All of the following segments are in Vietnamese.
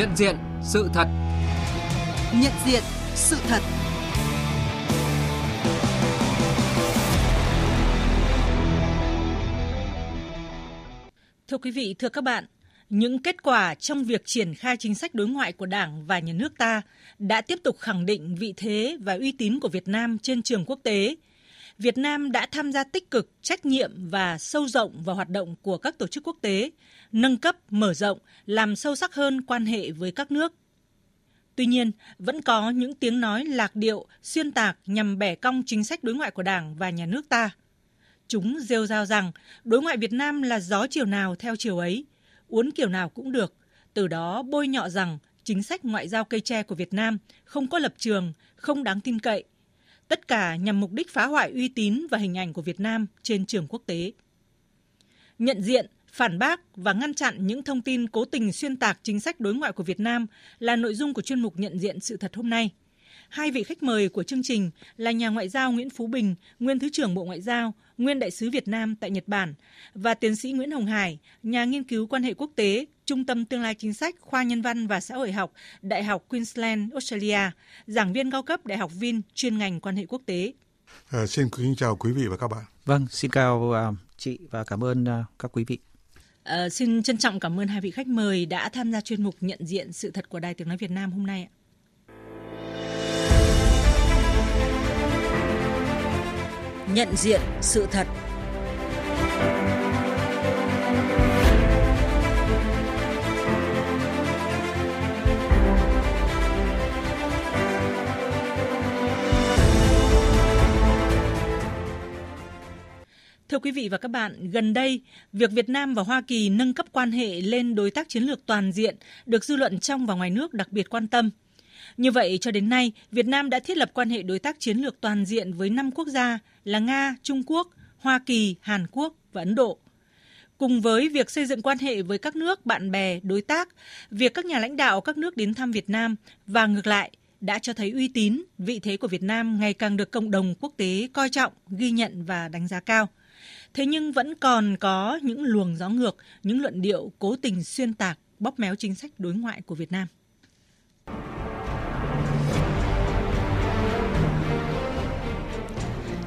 Nhận diện sự thật. Nhận diện sự thật. Thưa quý vị, thưa các bạn, những kết quả trong việc triển khai chính sách đối ngoại của Đảng và nhà nước ta đã tiếp tục khẳng định vị thế và uy tín của Việt Nam trên trường quốc tế. Việt Nam đã tham gia tích cực, trách nhiệm và sâu rộng vào hoạt động của các tổ chức quốc tế, nâng cấp, mở rộng, làm sâu sắc hơn quan hệ với các nước. Tuy nhiên, vẫn có những tiếng nói lạc điệu, xuyên tạc nhằm bẻ cong chính sách đối ngoại của Đảng và nhà nước ta. Chúng rêu rao rằng đối ngoại Việt Nam là gió chiều nào theo chiều ấy, uốn kiểu nào cũng được, từ đó bôi nhọ rằng chính sách ngoại giao cây tre của Việt Nam không có lập trường, không đáng tin cậy. Tất cả nhằm mục đích phá hoại uy tín và hình ảnh của Việt Nam trên trường quốc tế. Nhận diện, phản bác và ngăn chặn những thông tin cố tình xuyên tạc chính sách đối ngoại của Việt Nam là nội dung của chuyên mục nhận diện sự thật hôm nay. Hai vị khách mời của chương trình là nhà ngoại giao Nguyễn Phú Bình, nguyên Thứ trưởng Bộ Ngoại giao, nguyên đại sứ Việt Nam tại Nhật Bản và tiến sĩ Nguyễn Hồng Hải, nhà nghiên cứu quan hệ quốc tế, Trung tâm Tương lai Chính sách, Khoa Nhân văn và Xã hội học, Đại học Queensland, Australia, giảng viên cao cấp Đại học Vin, chuyên ngành quan hệ quốc tế. À, xin kính chào quý vị và các bạn. Vâng, xin chào uh, chị và cảm ơn uh, các quý vị. À, xin trân trọng cảm ơn hai vị khách mời đã tham gia chuyên mục nhận diện sự thật của Đài Tiếng Nói Việt Nam hôm nay. Nhận diện sự thật Thưa quý vị và các bạn, gần đây, việc Việt Nam và Hoa Kỳ nâng cấp quan hệ lên đối tác chiến lược toàn diện được dư luận trong và ngoài nước đặc biệt quan tâm. Như vậy, cho đến nay, Việt Nam đã thiết lập quan hệ đối tác chiến lược toàn diện với 5 quốc gia là Nga, Trung Quốc, Hoa Kỳ, Hàn Quốc và Ấn Độ. Cùng với việc xây dựng quan hệ với các nước bạn bè, đối tác, việc các nhà lãnh đạo các nước đến thăm Việt Nam và ngược lại đã cho thấy uy tín, vị thế của Việt Nam ngày càng được cộng đồng quốc tế coi trọng, ghi nhận và đánh giá cao. Thế nhưng vẫn còn có những luồng gió ngược, những luận điệu cố tình xuyên tạc, bóp méo chính sách đối ngoại của Việt Nam.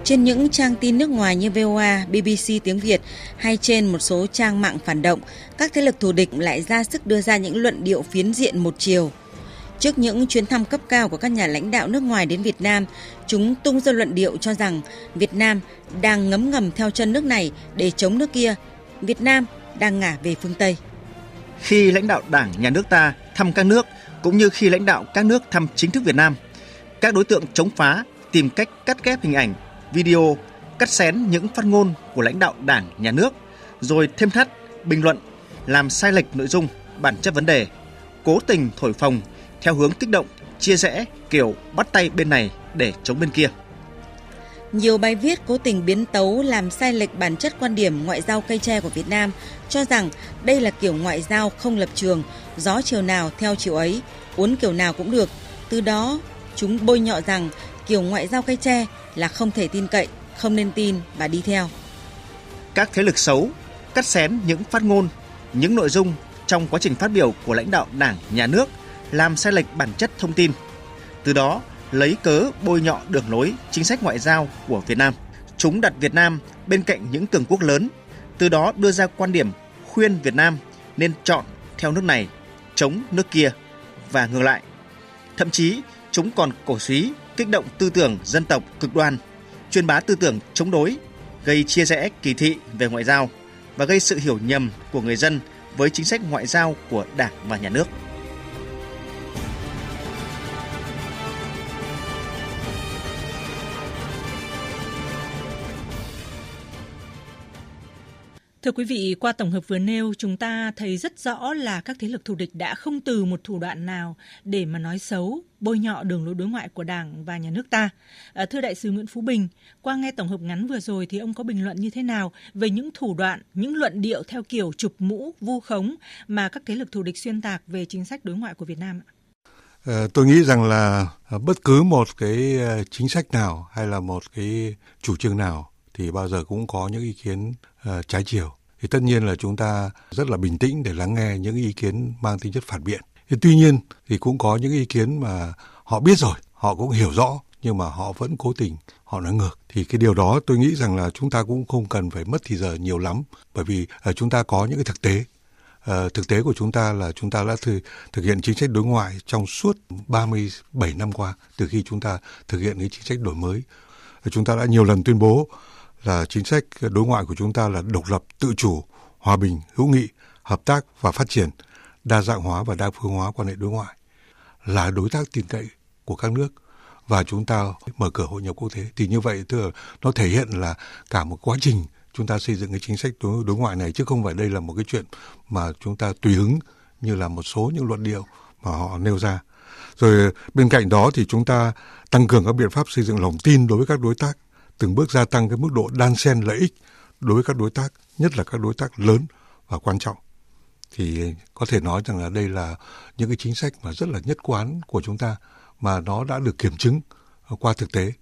Trên những trang tin nước ngoài như VOA, BBC tiếng Việt hay trên một số trang mạng phản động, các thế lực thù địch lại ra sức đưa ra những luận điệu phiến diện một chiều. Trước những chuyến thăm cấp cao của các nhà lãnh đạo nước ngoài đến Việt Nam, chúng tung ra luận điệu cho rằng Việt Nam đang ngấm ngầm theo chân nước này để chống nước kia. Việt Nam đang ngả về phương Tây. Khi lãnh đạo Đảng, Nhà nước ta thăm các nước cũng như khi lãnh đạo các nước thăm chính thức Việt Nam, các đối tượng chống phá tìm cách cắt ghép hình ảnh, video, cắt xén những phát ngôn của lãnh đạo Đảng, Nhà nước, rồi thêm thắt, bình luận, làm sai lệch nội dung, bản chất vấn đề, cố tình thổi phồng theo hướng kích động, chia rẽ kiểu bắt tay bên này để chống bên kia. Nhiều bài viết cố tình biến tấu làm sai lệch bản chất quan điểm ngoại giao cây tre của Việt Nam, cho rằng đây là kiểu ngoại giao không lập trường, gió chiều nào theo chiều ấy, uốn kiểu nào cũng được. Từ đó, chúng bôi nhọ rằng kiểu ngoại giao cây tre là không thể tin cậy, không nên tin và đi theo. Các thế lực xấu cắt xén những phát ngôn, những nội dung trong quá trình phát biểu của lãnh đạo Đảng, Nhà nước làm sai lệch bản chất thông tin. Từ đó, lấy cớ bôi nhọ đường lối chính sách ngoại giao của Việt Nam. Chúng đặt Việt Nam bên cạnh những cường quốc lớn, từ đó đưa ra quan điểm khuyên Việt Nam nên chọn theo nước này, chống nước kia và ngược lại. Thậm chí, chúng còn cổ suý kích động tư tưởng dân tộc cực đoan, truyền bá tư tưởng chống đối, gây chia rẽ kỳ thị về ngoại giao và gây sự hiểu nhầm của người dân với chính sách ngoại giao của Đảng và Nhà nước. Thưa quý vị, qua tổng hợp vừa nêu, chúng ta thấy rất rõ là các thế lực thù địch đã không từ một thủ đoạn nào để mà nói xấu, bôi nhọ đường lối đối ngoại của Đảng và nhà nước ta. À, thưa đại sứ Nguyễn Phú Bình, qua nghe tổng hợp ngắn vừa rồi thì ông có bình luận như thế nào về những thủ đoạn, những luận điệu theo kiểu chụp mũ, vu khống mà các thế lực thù địch xuyên tạc về chính sách đối ngoại của Việt Nam? À, tôi nghĩ rằng là bất cứ một cái ờ, chính sách nào hay là một cái chủ trương nào thì bao giờ cũng có những ý kiến uh, trái chiều. Thì tất nhiên là chúng ta rất là bình tĩnh để lắng nghe những ý kiến mang tính chất phản biện. Thì tuy nhiên thì cũng có những ý kiến mà họ biết rồi, họ cũng hiểu rõ nhưng mà họ vẫn cố tình họ nói ngược thì cái điều đó tôi nghĩ rằng là chúng ta cũng không cần phải mất thì giờ nhiều lắm bởi vì uh, chúng ta có những cái thực tế uh, thực tế của chúng ta là chúng ta đã thực, thực hiện chính sách đối ngoại trong suốt 37 năm qua từ khi chúng ta thực hiện cái chính sách đổi mới uh, chúng ta đã nhiều lần tuyên bố là chính sách đối ngoại của chúng ta là độc lập tự chủ hòa bình hữu nghị hợp tác và phát triển đa dạng hóa và đa phương hóa quan hệ đối ngoại là đối tác tin cậy của các nước và chúng ta mở cửa hội nhập quốc tế. Thì như vậy tức là nó thể hiện là cả một quá trình chúng ta xây dựng cái chính sách đối, đối ngoại này chứ không phải đây là một cái chuyện mà chúng ta tùy hứng như là một số những luận điệu mà họ nêu ra. Rồi bên cạnh đó thì chúng ta tăng cường các biện pháp xây dựng lòng tin đối với các đối tác từng bước gia tăng cái mức độ đan xen lợi ích đối với các đối tác nhất là các đối tác lớn và quan trọng thì có thể nói rằng là đây là những cái chính sách mà rất là nhất quán của chúng ta mà nó đã được kiểm chứng qua thực tế.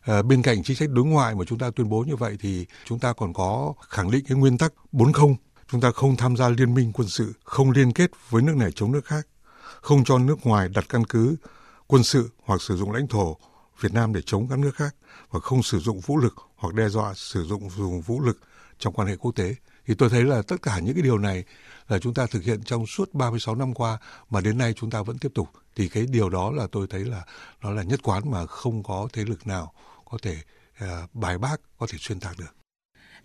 À, bên cạnh chính sách đối ngoại mà chúng ta tuyên bố như vậy thì chúng ta còn có khẳng định cái nguyên tắc 40. Chúng ta không tham gia liên minh quân sự, không liên kết với nước này chống nước khác, không cho nước ngoài đặt căn cứ quân sự hoặc sử dụng lãnh thổ Việt Nam để chống các nước khác và không sử dụng vũ lực hoặc đe dọa sử dụng dùng vũ lực trong quan hệ quốc tế. Thì tôi thấy là tất cả những cái điều này là chúng ta thực hiện trong suốt 36 năm qua mà đến nay chúng ta vẫn tiếp tục thì cái điều đó là tôi thấy là nó là nhất quán mà không có thế lực nào có thể uh, bài bác có thể xuyên tạc được.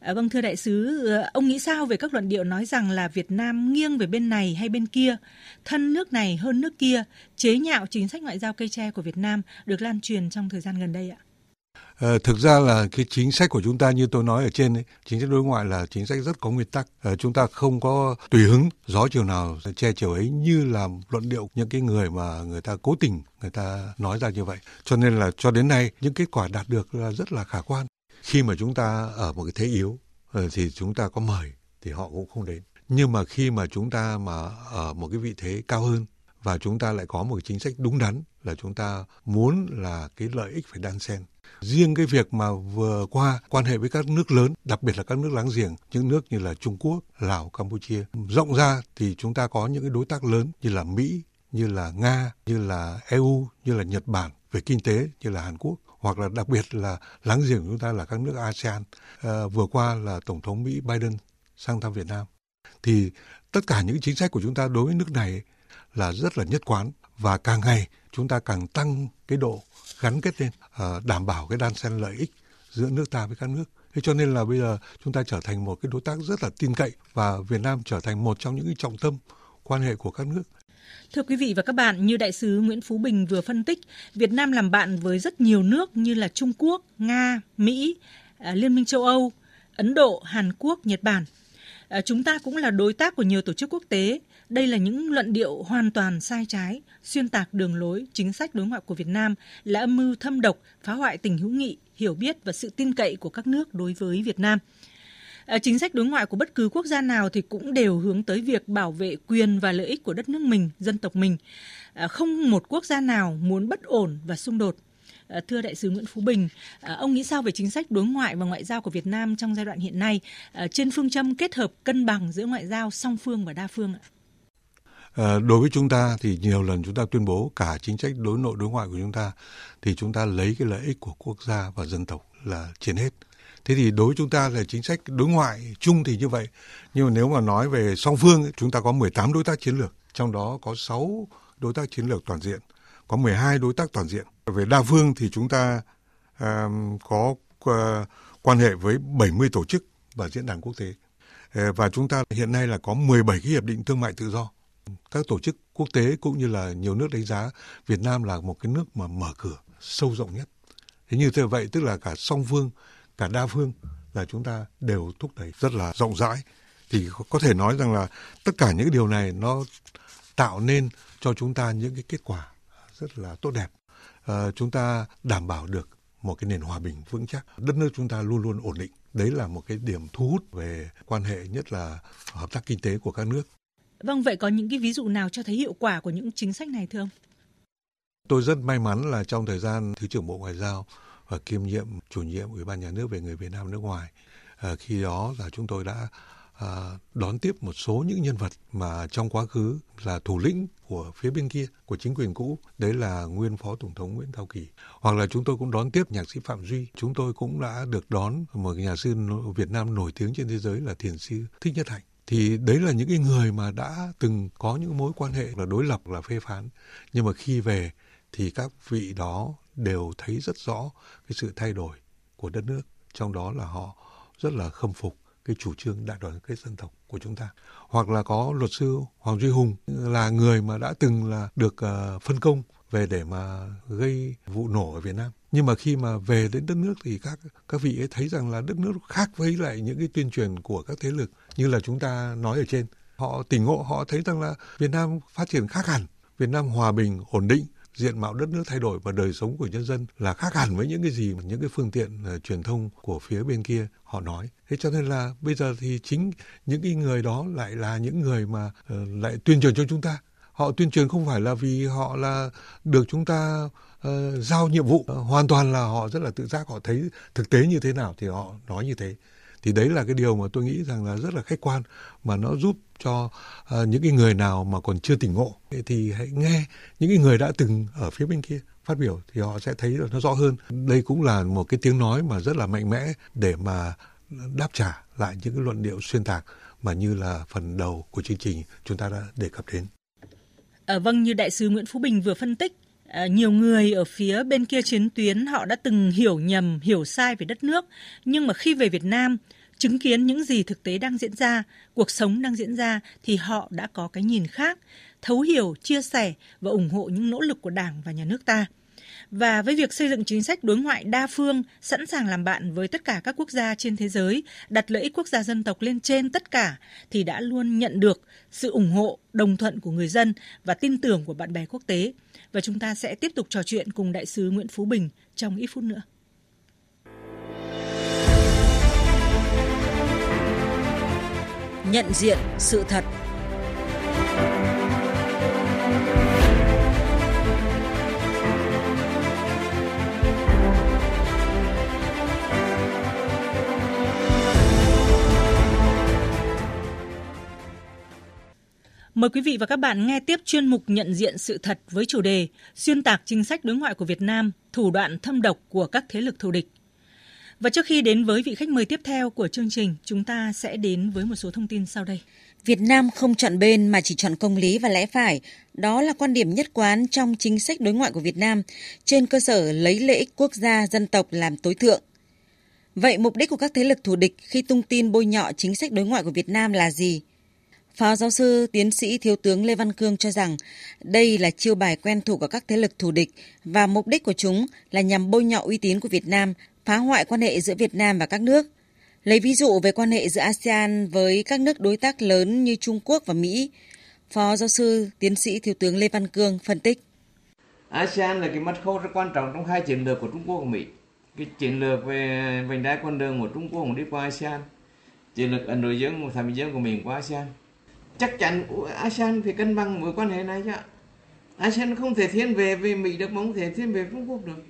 À, vâng thưa đại sứ, ờ, ông nghĩ sao về các luận điệu nói rằng là Việt Nam nghiêng về bên này hay bên kia, thân nước này hơn nước kia, chế nhạo chính sách ngoại giao cây tre của Việt Nam được lan truyền trong thời gian gần đây ạ? À, thực ra là cái chính sách của chúng ta như tôi nói ở trên ấy, chính sách đối ngoại là chính sách rất có nguyên tắc. À, chúng ta không có tùy hứng gió chiều nào che chiều ấy như là luận điệu những cái người mà người ta cố tình người ta nói ra như vậy. Cho nên là cho đến nay những kết quả đạt được là rất là khả quan. Khi mà chúng ta ở một cái thế yếu ờ, thì chúng ta có mời thì họ cũng không đến. Nhưng mà khi mà chúng ta mà ở một cái vị thế cao hơn và chúng ta lại có một chính sách đúng đắn là chúng ta muốn là cái lợi ích phải đan xen riêng cái việc mà vừa qua quan hệ với các nước lớn, đặc biệt là các nước láng giềng, những nước như là Trung Quốc, Lào, Campuchia, rộng ra thì chúng ta có những cái đối tác lớn như là Mỹ, như là Nga, như là EU như là Nhật Bản về kinh tế, như là Hàn Quốc hoặc là đặc biệt là láng giềng của chúng ta là các nước ASEAN. À, vừa qua là tổng thống Mỹ Biden sang thăm Việt Nam. Thì tất cả những chính sách của chúng ta đối với nước này là rất là nhất quán và càng ngày chúng ta càng tăng cái độ gắn kết lên à, đảm bảo cái đan xen lợi ích giữa nước ta với các nước. Thế cho nên là bây giờ chúng ta trở thành một cái đối tác rất là tin cậy và Việt Nam trở thành một trong những cái trọng tâm quan hệ của các nước. Thưa quý vị và các bạn, như đại sứ Nguyễn Phú Bình vừa phân tích, Việt Nam làm bạn với rất nhiều nước như là Trung Quốc, Nga, Mỹ, à, Liên minh châu Âu, Ấn Độ, Hàn Quốc, Nhật Bản. À, chúng ta cũng là đối tác của nhiều tổ chức quốc tế đây là những luận điệu hoàn toàn sai trái, xuyên tạc đường lối, chính sách đối ngoại của Việt Nam là âm mưu thâm độc, phá hoại tình hữu nghị, hiểu biết và sự tin cậy của các nước đối với Việt Nam. Ờ, chính sách đối ngoại của bất cứ quốc gia nào thì cũng đều hướng tới việc bảo vệ quyền và lợi ích của đất nước mình, dân tộc mình. Ờ, không một quốc gia nào muốn bất ổn và xung đột. Ờ, thưa đại sứ Nguyễn Phú Bình, ông nghĩ sao về chính sách đối ngoại và ngoại giao của Việt Nam trong giai đoạn hiện nay trên phương châm kết hợp cân bằng giữa ngoại giao song phương và đa phương ạ? Đối với chúng ta thì nhiều lần chúng ta tuyên bố cả chính sách đối nội đối ngoại của chúng ta thì chúng ta lấy cái lợi ích của quốc gia và dân tộc là trên hết. Thế thì đối với chúng ta là chính sách đối ngoại chung thì như vậy. Nhưng mà nếu mà nói về song phương chúng ta có 18 đối tác chiến lược, trong đó có 6 đối tác chiến lược toàn diện, có 12 đối tác toàn diện. Về đa phương thì chúng ta uh, có uh, quan hệ với 70 tổ chức và diễn đàn quốc tế. Uh, và chúng ta hiện nay là có 17 cái hiệp định thương mại tự do các tổ chức quốc tế cũng như là nhiều nước đánh giá Việt Nam là một cái nước mà mở cửa sâu rộng nhất. Thế như thế vậy tức là cả song phương, cả đa phương là chúng ta đều thúc đẩy rất là rộng rãi. Thì có thể nói rằng là tất cả những điều này nó tạo nên cho chúng ta những cái kết quả rất là tốt đẹp. À, chúng ta đảm bảo được một cái nền hòa bình vững chắc. Đất nước chúng ta luôn luôn ổn định. Đấy là một cái điểm thu hút về quan hệ nhất là hợp tác kinh tế của các nước. Vâng, vậy có những cái ví dụ nào cho thấy hiệu quả của những chính sách này thưa ông? Tôi rất may mắn là trong thời gian Thứ trưởng Bộ Ngoại giao và kiêm nhiệm chủ nhiệm Ủy ban Nhà nước về người Việt Nam nước ngoài, à, khi đó là chúng tôi đã à, đón tiếp một số những nhân vật mà trong quá khứ là thủ lĩnh của phía bên kia của chính quyền cũ. Đấy là nguyên phó tổng thống Nguyễn Thao Kỳ. Hoặc là chúng tôi cũng đón tiếp nhạc sĩ Phạm Duy. Chúng tôi cũng đã được đón một nhà sư Việt Nam nổi tiếng trên thế giới là thiền sư Thích Nhất Hạnh. Thì đấy là những cái người mà đã từng có những mối quan hệ là đối lập là phê phán. Nhưng mà khi về thì các vị đó đều thấy rất rõ cái sự thay đổi của đất nước trong đó là họ rất là khâm phục cái chủ trương đại đoàn kết dân tộc của chúng ta. Hoặc là có luật sư Hoàng Duy Hùng là người mà đã từng là được uh, phân công về để mà gây vụ nổ ở Việt Nam. Nhưng mà khi mà về đến đất nước thì các các vị ấy thấy rằng là đất nước khác với lại những cái tuyên truyền của các thế lực như là chúng ta nói ở trên. Họ tỉnh ngộ họ thấy rằng là Việt Nam phát triển khác hẳn Việt Nam hòa bình ổn định diện mạo đất nước thay đổi và đời sống của nhân dân là khác hẳn với những cái gì mà những cái phương tiện uh, truyền thông của phía bên kia họ nói. Thế cho nên là bây giờ thì chính những cái người đó lại là những người mà uh, lại tuyên truyền cho chúng ta. Họ tuyên truyền không phải là vì họ là được chúng ta uh, giao nhiệm vụ, uh, hoàn toàn là họ rất là tự giác, họ thấy thực tế như thế nào thì họ nói như thế thì đấy là cái điều mà tôi nghĩ rằng là rất là khách quan mà nó giúp cho uh, những cái người nào mà còn chưa tỉnh ngộ thì hãy nghe những cái người đã từng ở phía bên kia phát biểu thì họ sẽ thấy nó rõ hơn đây cũng là một cái tiếng nói mà rất là mạnh mẽ để mà đáp trả lại những cái luận điệu xuyên tạc mà như là phần đầu của chương trình chúng ta đã đề cập đến. À, vâng, như đại sứ Nguyễn Phú Bình vừa phân tích, À, nhiều người ở phía bên kia chiến tuyến họ đã từng hiểu nhầm, hiểu sai về đất nước, nhưng mà khi về Việt Nam, chứng kiến những gì thực tế đang diễn ra, cuộc sống đang diễn ra thì họ đã có cái nhìn khác, thấu hiểu, chia sẻ và ủng hộ những nỗ lực của Đảng và nhà nước ta. Và với việc xây dựng chính sách đối ngoại đa phương, sẵn sàng làm bạn với tất cả các quốc gia trên thế giới, đặt lợi ích quốc gia dân tộc lên trên tất cả, thì đã luôn nhận được sự ủng hộ, đồng thuận của người dân và tin tưởng của bạn bè quốc tế. Và chúng ta sẽ tiếp tục trò chuyện cùng đại sứ Nguyễn Phú Bình trong ít phút nữa. Nhận diện sự thật Mời quý vị và các bạn nghe tiếp chuyên mục nhận diện sự thật với chủ đề Xuyên tạc chính sách đối ngoại của Việt Nam, thủ đoạn thâm độc của các thế lực thù địch. Và trước khi đến với vị khách mời tiếp theo của chương trình, chúng ta sẽ đến với một số thông tin sau đây. Việt Nam không chọn bên mà chỉ chọn công lý và lẽ phải. Đó là quan điểm nhất quán trong chính sách đối ngoại của Việt Nam, trên cơ sở lấy lợi ích quốc gia, dân tộc làm tối thượng. Vậy mục đích của các thế lực thù địch khi tung tin bôi nhọ chính sách đối ngoại của Việt Nam là gì? Phó giáo sư tiến sĩ Thiếu tướng Lê Văn Cương cho rằng đây là chiêu bài quen thuộc của các thế lực thù địch và mục đích của chúng là nhằm bôi nhọ uy tín của Việt Nam, phá hoại quan hệ giữa Việt Nam và các nước. Lấy ví dụ về quan hệ giữa ASEAN với các nước đối tác lớn như Trung Quốc và Mỹ, Phó giáo sư tiến sĩ Thiếu tướng Lê Văn Cương phân tích. ASEAN là cái mắt khâu rất quan trọng trong hai chiến lược của Trung Quốc và Mỹ. Cái chiến lược về vành đai con đường của Trung Quốc cũng đi qua ASEAN. Chiến lược Ấn Độ Dương và Thái Bình Dương của mình qua ASEAN chắc chắn ASEAN phải cân bằng mối quan hệ này chứ ASEAN không thể thiên về về Mỹ được mà không thể thiên về Trung Quốc được.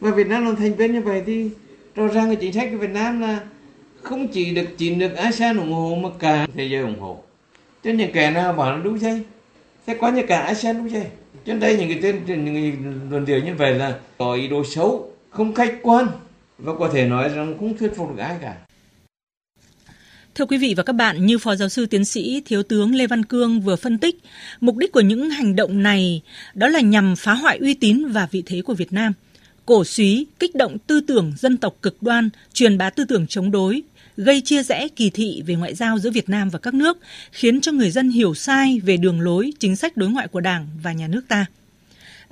Và Việt Nam làm thành viên như vậy thì rõ ràng cái chính sách của Việt Nam là không chỉ được chỉ được ASEAN ủng hộ mà cả thế giới ủng hộ. Cho những kẻ nào bảo là đúng dây thế có như cả ASEAN đúng dây. Cho đây, những cái tên, những cái luận điệu như vậy là có ý đồ xấu, không khách quan và có thể nói rằng không thuyết phục được ai cả. Thưa quý vị và các bạn, như Phó Giáo sư Tiến sĩ Thiếu tướng Lê Văn Cương vừa phân tích, mục đích của những hành động này đó là nhằm phá hoại uy tín và vị thế của Việt Nam, cổ suý, kích động tư tưởng dân tộc cực đoan, truyền bá tư tưởng chống đối, gây chia rẽ kỳ thị về ngoại giao giữa Việt Nam và các nước, khiến cho người dân hiểu sai về đường lối, chính sách đối ngoại của Đảng và nhà nước ta.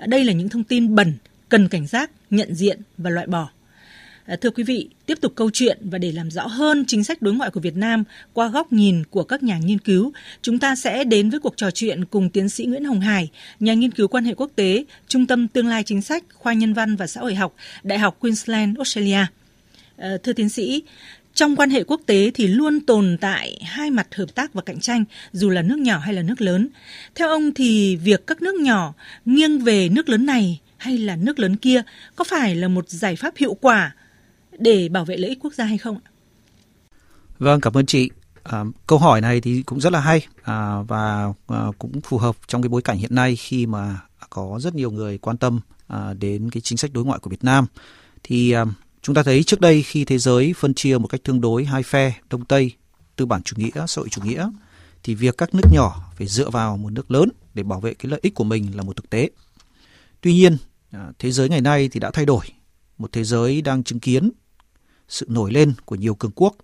Đây là những thông tin bẩn, cần cảnh giác, nhận diện và loại bỏ. À, thưa quý vị, tiếp tục câu chuyện và để làm rõ hơn chính sách đối ngoại của Việt Nam qua góc nhìn của các nhà nghiên cứu, chúng ta sẽ đến với cuộc trò chuyện cùng tiến sĩ Nguyễn Hồng Hải, nhà nghiên cứu quan hệ quốc tế, Trung tâm Tương lai Chính sách, khoa Nhân văn và Xã hội học, Đại học Queensland, Australia. À, thưa tiến sĩ, trong quan hệ quốc tế thì luôn tồn tại hai mặt hợp tác và cạnh tranh, dù là nước nhỏ hay là nước lớn. Theo ông thì việc các nước nhỏ nghiêng về nước lớn này hay là nước lớn kia có phải là một giải pháp hiệu quả để bảo vệ lợi ích quốc gia hay không ạ? Vâng, cảm ơn chị. À, câu hỏi này thì cũng rất là hay à, và à, cũng phù hợp trong cái bối cảnh hiện nay khi mà có rất nhiều người quan tâm à, đến cái chính sách đối ngoại của Việt Nam. Thì à, chúng ta thấy trước đây khi thế giới phân chia một cách tương đối hai phe Đông Tây, tư bản chủ nghĩa, xã hội chủ nghĩa, thì việc các nước nhỏ phải dựa vào một nước lớn để bảo vệ cái lợi ích của mình là một thực tế. Tuy nhiên, à, thế giới ngày nay thì đã thay đổi. Một thế giới đang chứng kiến sự nổi lên của nhiều cường quốc,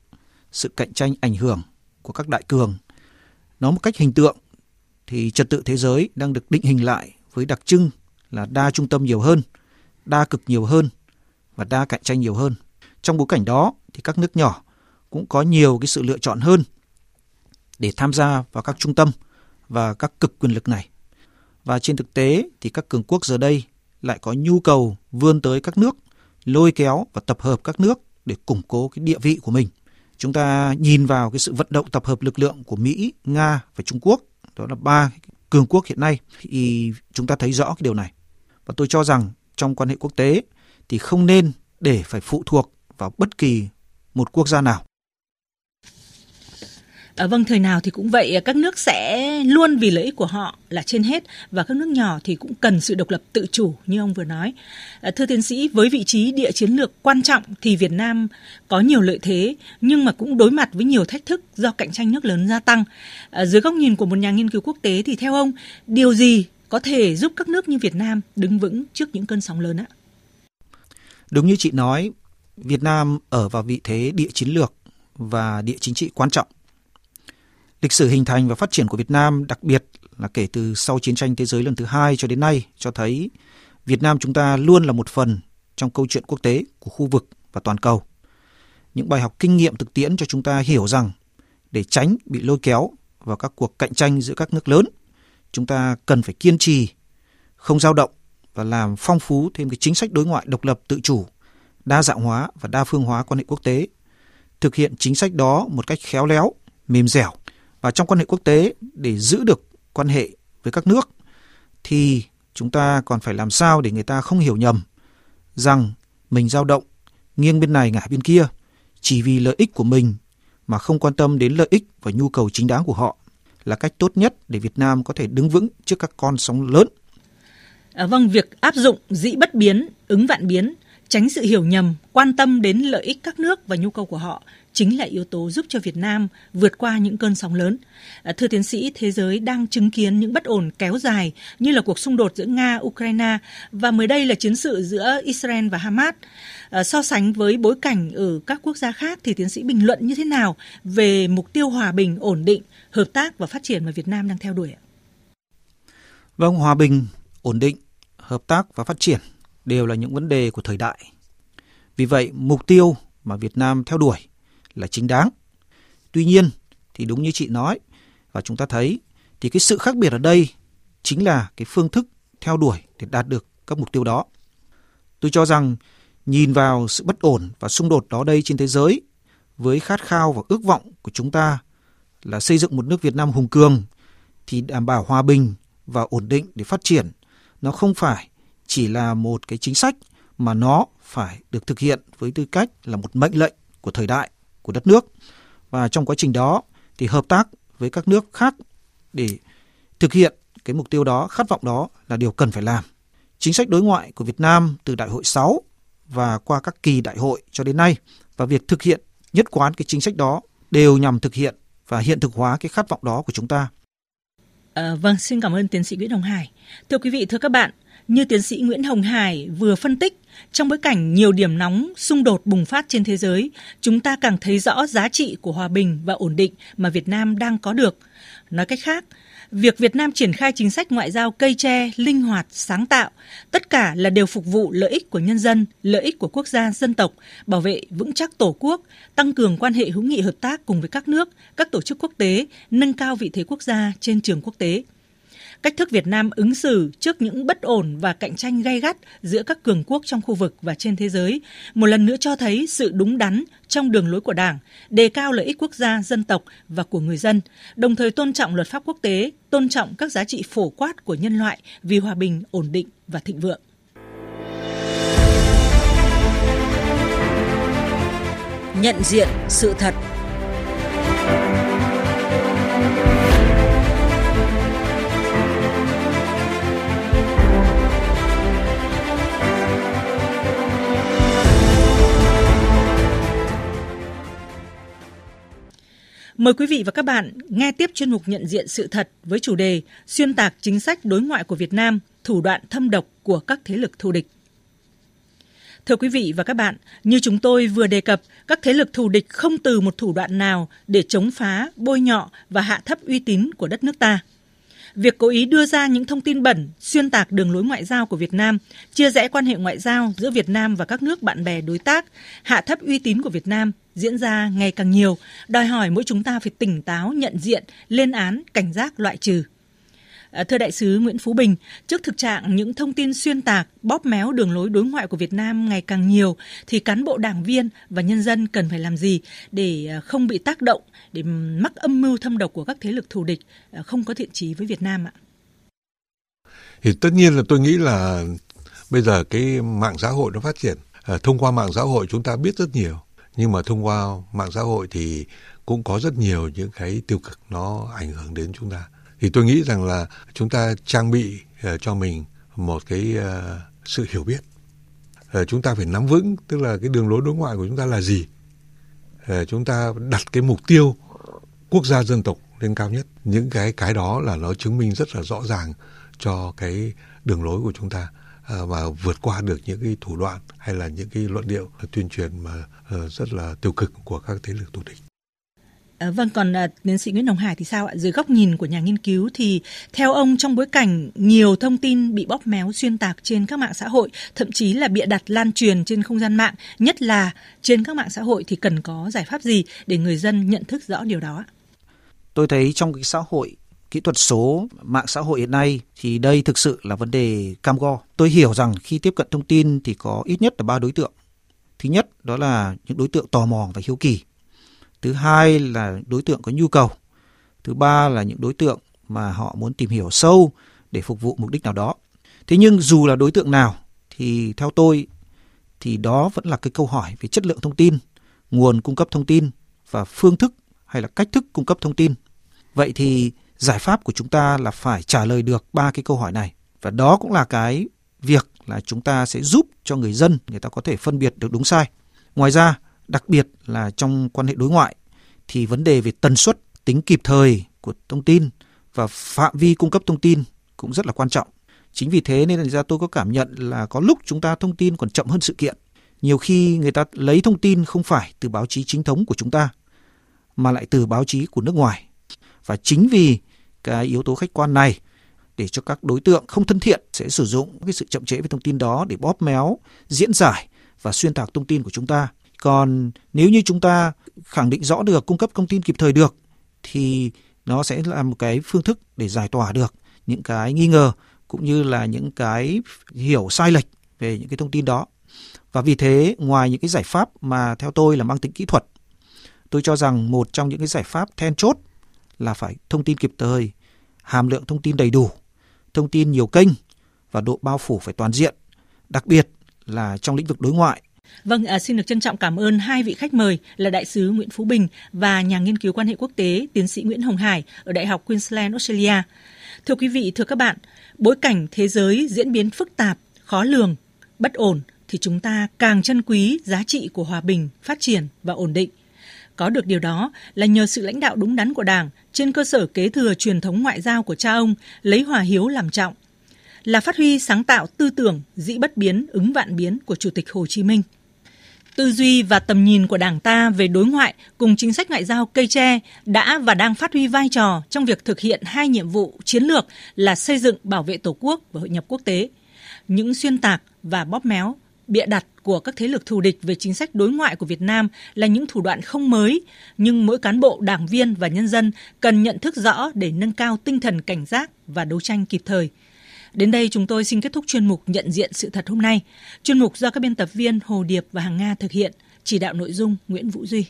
sự cạnh tranh ảnh hưởng của các đại cường. Nói một cách hình tượng thì trật tự thế giới đang được định hình lại với đặc trưng là đa trung tâm nhiều hơn, đa cực nhiều hơn và đa cạnh tranh nhiều hơn. Trong bối cảnh đó thì các nước nhỏ cũng có nhiều cái sự lựa chọn hơn để tham gia vào các trung tâm và các cực quyền lực này. Và trên thực tế thì các cường quốc giờ đây lại có nhu cầu vươn tới các nước, lôi kéo và tập hợp các nước để củng cố cái địa vị của mình. Chúng ta nhìn vào cái sự vận động tập hợp lực lượng của Mỹ, Nga và Trung Quốc, đó là ba cường quốc hiện nay thì chúng ta thấy rõ cái điều này. Và tôi cho rằng trong quan hệ quốc tế thì không nên để phải phụ thuộc vào bất kỳ một quốc gia nào. À, vâng, thời nào thì cũng vậy, các nước sẽ luôn vì lợi ích của họ là trên hết và các nước nhỏ thì cũng cần sự độc lập tự chủ như ông vừa nói. À, thưa tiến sĩ, với vị trí địa chiến lược quan trọng thì Việt Nam có nhiều lợi thế nhưng mà cũng đối mặt với nhiều thách thức do cạnh tranh nước lớn gia tăng. À, dưới góc nhìn của một nhà nghiên cứu quốc tế thì theo ông, điều gì có thể giúp các nước như Việt Nam đứng vững trước những cơn sóng lớn ạ? Đúng như chị nói, Việt Nam ở vào vị thế địa chiến lược và địa chính trị quan trọng Lịch sử hình thành và phát triển của Việt Nam, đặc biệt là kể từ sau chiến tranh thế giới lần thứ hai cho đến nay, cho thấy Việt Nam chúng ta luôn là một phần trong câu chuyện quốc tế của khu vực và toàn cầu. Những bài học kinh nghiệm thực tiễn cho chúng ta hiểu rằng để tránh bị lôi kéo vào các cuộc cạnh tranh giữa các nước lớn, chúng ta cần phải kiên trì, không dao động và làm phong phú thêm cái chính sách đối ngoại độc lập tự chủ, đa dạng hóa và đa phương hóa quan hệ quốc tế. Thực hiện chính sách đó một cách khéo léo, mềm dẻo và trong quan hệ quốc tế để giữ được quan hệ với các nước thì chúng ta còn phải làm sao để người ta không hiểu nhầm rằng mình dao động nghiêng bên này ngả bên kia chỉ vì lợi ích của mình mà không quan tâm đến lợi ích và nhu cầu chính đáng của họ là cách tốt nhất để Việt Nam có thể đứng vững trước các con sóng lớn. À, vâng, việc áp dụng dĩ bất biến, ứng vạn biến, tránh sự hiểu nhầm, quan tâm đến lợi ích các nước và nhu cầu của họ chính là yếu tố giúp cho Việt Nam vượt qua những cơn sóng lớn. À, thưa tiến sĩ, thế giới đang chứng kiến những bất ổn kéo dài như là cuộc xung đột giữa Nga, Ukraine và mới đây là chiến sự giữa Israel và Hamas. À, so sánh với bối cảnh ở các quốc gia khác thì tiến sĩ bình luận như thế nào về mục tiêu hòa bình, ổn định, hợp tác và phát triển mà Việt Nam đang theo đuổi ạ? Vâng, hòa bình, ổn định, hợp tác và phát triển đều là những vấn đề của thời đại. Vì vậy, mục tiêu mà Việt Nam theo đuổi là chính đáng. Tuy nhiên, thì đúng như chị nói, và chúng ta thấy, thì cái sự khác biệt ở đây chính là cái phương thức theo đuổi để đạt được các mục tiêu đó. Tôi cho rằng, nhìn vào sự bất ổn và xung đột đó đây trên thế giới, với khát khao và ước vọng của chúng ta là xây dựng một nước Việt Nam hùng cường, thì đảm bảo hòa bình và ổn định để phát triển, nó không phải chỉ là một cái chính sách mà nó phải được thực hiện với tư cách là một mệnh lệnh của thời đại của đất nước và trong quá trình đó thì hợp tác với các nước khác để thực hiện cái mục tiêu đó, khát vọng đó là điều cần phải làm. Chính sách đối ngoại của Việt Nam từ đại hội 6 và qua các kỳ đại hội cho đến nay và việc thực hiện nhất quán cái chính sách đó đều nhằm thực hiện và hiện thực hóa cái khát vọng đó của chúng ta. À, vâng, xin cảm ơn tiến sĩ Nguyễn Hồng Hải. Thưa quý vị, thưa các bạn, như tiến sĩ Nguyễn Hồng Hải vừa phân tích, trong bối cảnh nhiều điểm nóng xung đột bùng phát trên thế giới, chúng ta càng thấy rõ giá trị của hòa bình và ổn định mà Việt Nam đang có được. Nói cách khác, việc Việt Nam triển khai chính sách ngoại giao cây tre, linh hoạt, sáng tạo, tất cả là đều phục vụ lợi ích của nhân dân, lợi ích của quốc gia, dân tộc, bảo vệ vững chắc Tổ quốc, tăng cường quan hệ hữu nghị hợp tác cùng với các nước, các tổ chức quốc tế, nâng cao vị thế quốc gia trên trường quốc tế cách thức Việt Nam ứng xử trước những bất ổn và cạnh tranh gay gắt giữa các cường quốc trong khu vực và trên thế giới, một lần nữa cho thấy sự đúng đắn trong đường lối của Đảng, đề cao lợi ích quốc gia, dân tộc và của người dân, đồng thời tôn trọng luật pháp quốc tế, tôn trọng các giá trị phổ quát của nhân loại vì hòa bình, ổn định và thịnh vượng. Nhận diện sự thật Mời quý vị và các bạn nghe tiếp chuyên mục nhận diện sự thật với chủ đề Xuyên tạc chính sách đối ngoại của Việt Nam, thủ đoạn thâm độc của các thế lực thù địch. Thưa quý vị và các bạn, như chúng tôi vừa đề cập, các thế lực thù địch không từ một thủ đoạn nào để chống phá, bôi nhọ và hạ thấp uy tín của đất nước ta. Việc cố ý đưa ra những thông tin bẩn, xuyên tạc đường lối ngoại giao của Việt Nam, chia rẽ quan hệ ngoại giao giữa Việt Nam và các nước bạn bè đối tác, hạ thấp uy tín của Việt Nam diễn ra ngày càng nhiều, đòi hỏi mỗi chúng ta phải tỉnh táo, nhận diện, lên án, cảnh giác loại trừ. À, thưa đại sứ Nguyễn Phú Bình, trước thực trạng những thông tin xuyên tạc, bóp méo đường lối đối ngoại của Việt Nam ngày càng nhiều, thì cán bộ đảng viên và nhân dân cần phải làm gì để à, không bị tác động, để mắc âm mưu thâm độc của các thế lực thù địch à, không có thiện chí với Việt Nam ạ? Thì tất nhiên là tôi nghĩ là bây giờ cái mạng xã hội nó phát triển. thông qua mạng xã hội chúng ta biết rất nhiều, nhưng mà thông qua mạng xã hội thì cũng có rất nhiều những cái tiêu cực nó ảnh hưởng đến chúng ta thì tôi nghĩ rằng là chúng ta trang bị uh, cho mình một cái uh, sự hiểu biết. Uh, chúng ta phải nắm vững tức là cái đường lối đối ngoại của chúng ta là gì. Uh, chúng ta đặt cái mục tiêu quốc gia dân tộc lên cao nhất. Những cái cái đó là nó chứng minh rất là rõ ràng cho cái đường lối của chúng ta và vượt qua được những cái thủ đoạn hay là những cái luận điệu tuyên truyền mà rất là tiêu cực của các thế lực thù địch. À, vâng, còn à, tiến sĩ Nguyễn đồng Hải thì sao ạ? Dưới góc nhìn của nhà nghiên cứu thì theo ông trong bối cảnh nhiều thông tin bị bóp méo xuyên tạc trên các mạng xã hội, thậm chí là bịa đặt lan truyền trên không gian mạng, nhất là trên các mạng xã hội thì cần có giải pháp gì để người dân nhận thức rõ điều đó ạ? Tôi thấy trong cái xã hội kỹ thuật số, mạng xã hội hiện nay thì đây thực sự là vấn đề cam go. Tôi hiểu rằng khi tiếp cận thông tin thì có ít nhất là ba đối tượng. Thứ nhất đó là những đối tượng tò mò và hiếu kỳ thứ hai là đối tượng có nhu cầu. Thứ ba là những đối tượng mà họ muốn tìm hiểu sâu để phục vụ mục đích nào đó. Thế nhưng dù là đối tượng nào, thì theo tôi, thì đó vẫn là cái câu hỏi về chất lượng thông tin, nguồn cung cấp thông tin và phương thức hay là cách thức cung cấp thông tin. Vậy thì giải pháp của chúng ta là phải trả lời được ba cái câu hỏi này. Và đó cũng là cái việc là chúng ta sẽ giúp cho người dân, người ta có thể phân biệt được đúng sai. Ngoài ra đặc biệt là trong quan hệ đối ngoại thì vấn đề về tần suất, tính kịp thời của thông tin và phạm vi cung cấp thông tin cũng rất là quan trọng. Chính vì thế nên ra tôi có cảm nhận là có lúc chúng ta thông tin còn chậm hơn sự kiện. Nhiều khi người ta lấy thông tin không phải từ báo chí chính thống của chúng ta mà lại từ báo chí của nước ngoài. Và chính vì cái yếu tố khách quan này để cho các đối tượng không thân thiện sẽ sử dụng cái sự chậm trễ về thông tin đó để bóp méo, diễn giải và xuyên tạc thông tin của chúng ta còn nếu như chúng ta khẳng định rõ được cung cấp thông tin kịp thời được thì nó sẽ là một cái phương thức để giải tỏa được những cái nghi ngờ cũng như là những cái hiểu sai lệch về những cái thông tin đó. Và vì thế ngoài những cái giải pháp mà theo tôi là mang tính kỹ thuật, tôi cho rằng một trong những cái giải pháp then chốt là phải thông tin kịp thời, hàm lượng thông tin đầy đủ, thông tin nhiều kênh và độ bao phủ phải toàn diện, đặc biệt là trong lĩnh vực đối ngoại Vâng, à, xin được trân trọng cảm ơn hai vị khách mời là đại sứ Nguyễn Phú Bình và nhà nghiên cứu quan hệ quốc tế tiến sĩ Nguyễn Hồng Hải ở Đại học Queensland, Australia. Thưa quý vị, thưa các bạn, bối cảnh thế giới diễn biến phức tạp, khó lường, bất ổn thì chúng ta càng trân quý giá trị của hòa bình, phát triển và ổn định. Có được điều đó là nhờ sự lãnh đạo đúng đắn của Đảng trên cơ sở kế thừa truyền thống ngoại giao của cha ông, lấy hòa hiếu làm trọng, là phát huy sáng tạo tư tưởng dĩ bất biến ứng vạn biến của Chủ tịch Hồ Chí Minh. Tư duy và tầm nhìn của Đảng ta về đối ngoại cùng chính sách ngoại giao cây tre đã và đang phát huy vai trò trong việc thực hiện hai nhiệm vụ chiến lược là xây dựng bảo vệ Tổ quốc và hội nhập quốc tế. Những xuyên tạc và bóp méo, bịa đặt của các thế lực thù địch về chính sách đối ngoại của Việt Nam là những thủ đoạn không mới, nhưng mỗi cán bộ, đảng viên và nhân dân cần nhận thức rõ để nâng cao tinh thần cảnh giác và đấu tranh kịp thời – Đến đây chúng tôi xin kết thúc chuyên mục nhận diện sự thật hôm nay. Chuyên mục do các biên tập viên Hồ Điệp và Hằng Nga thực hiện, chỉ đạo nội dung Nguyễn Vũ Duy.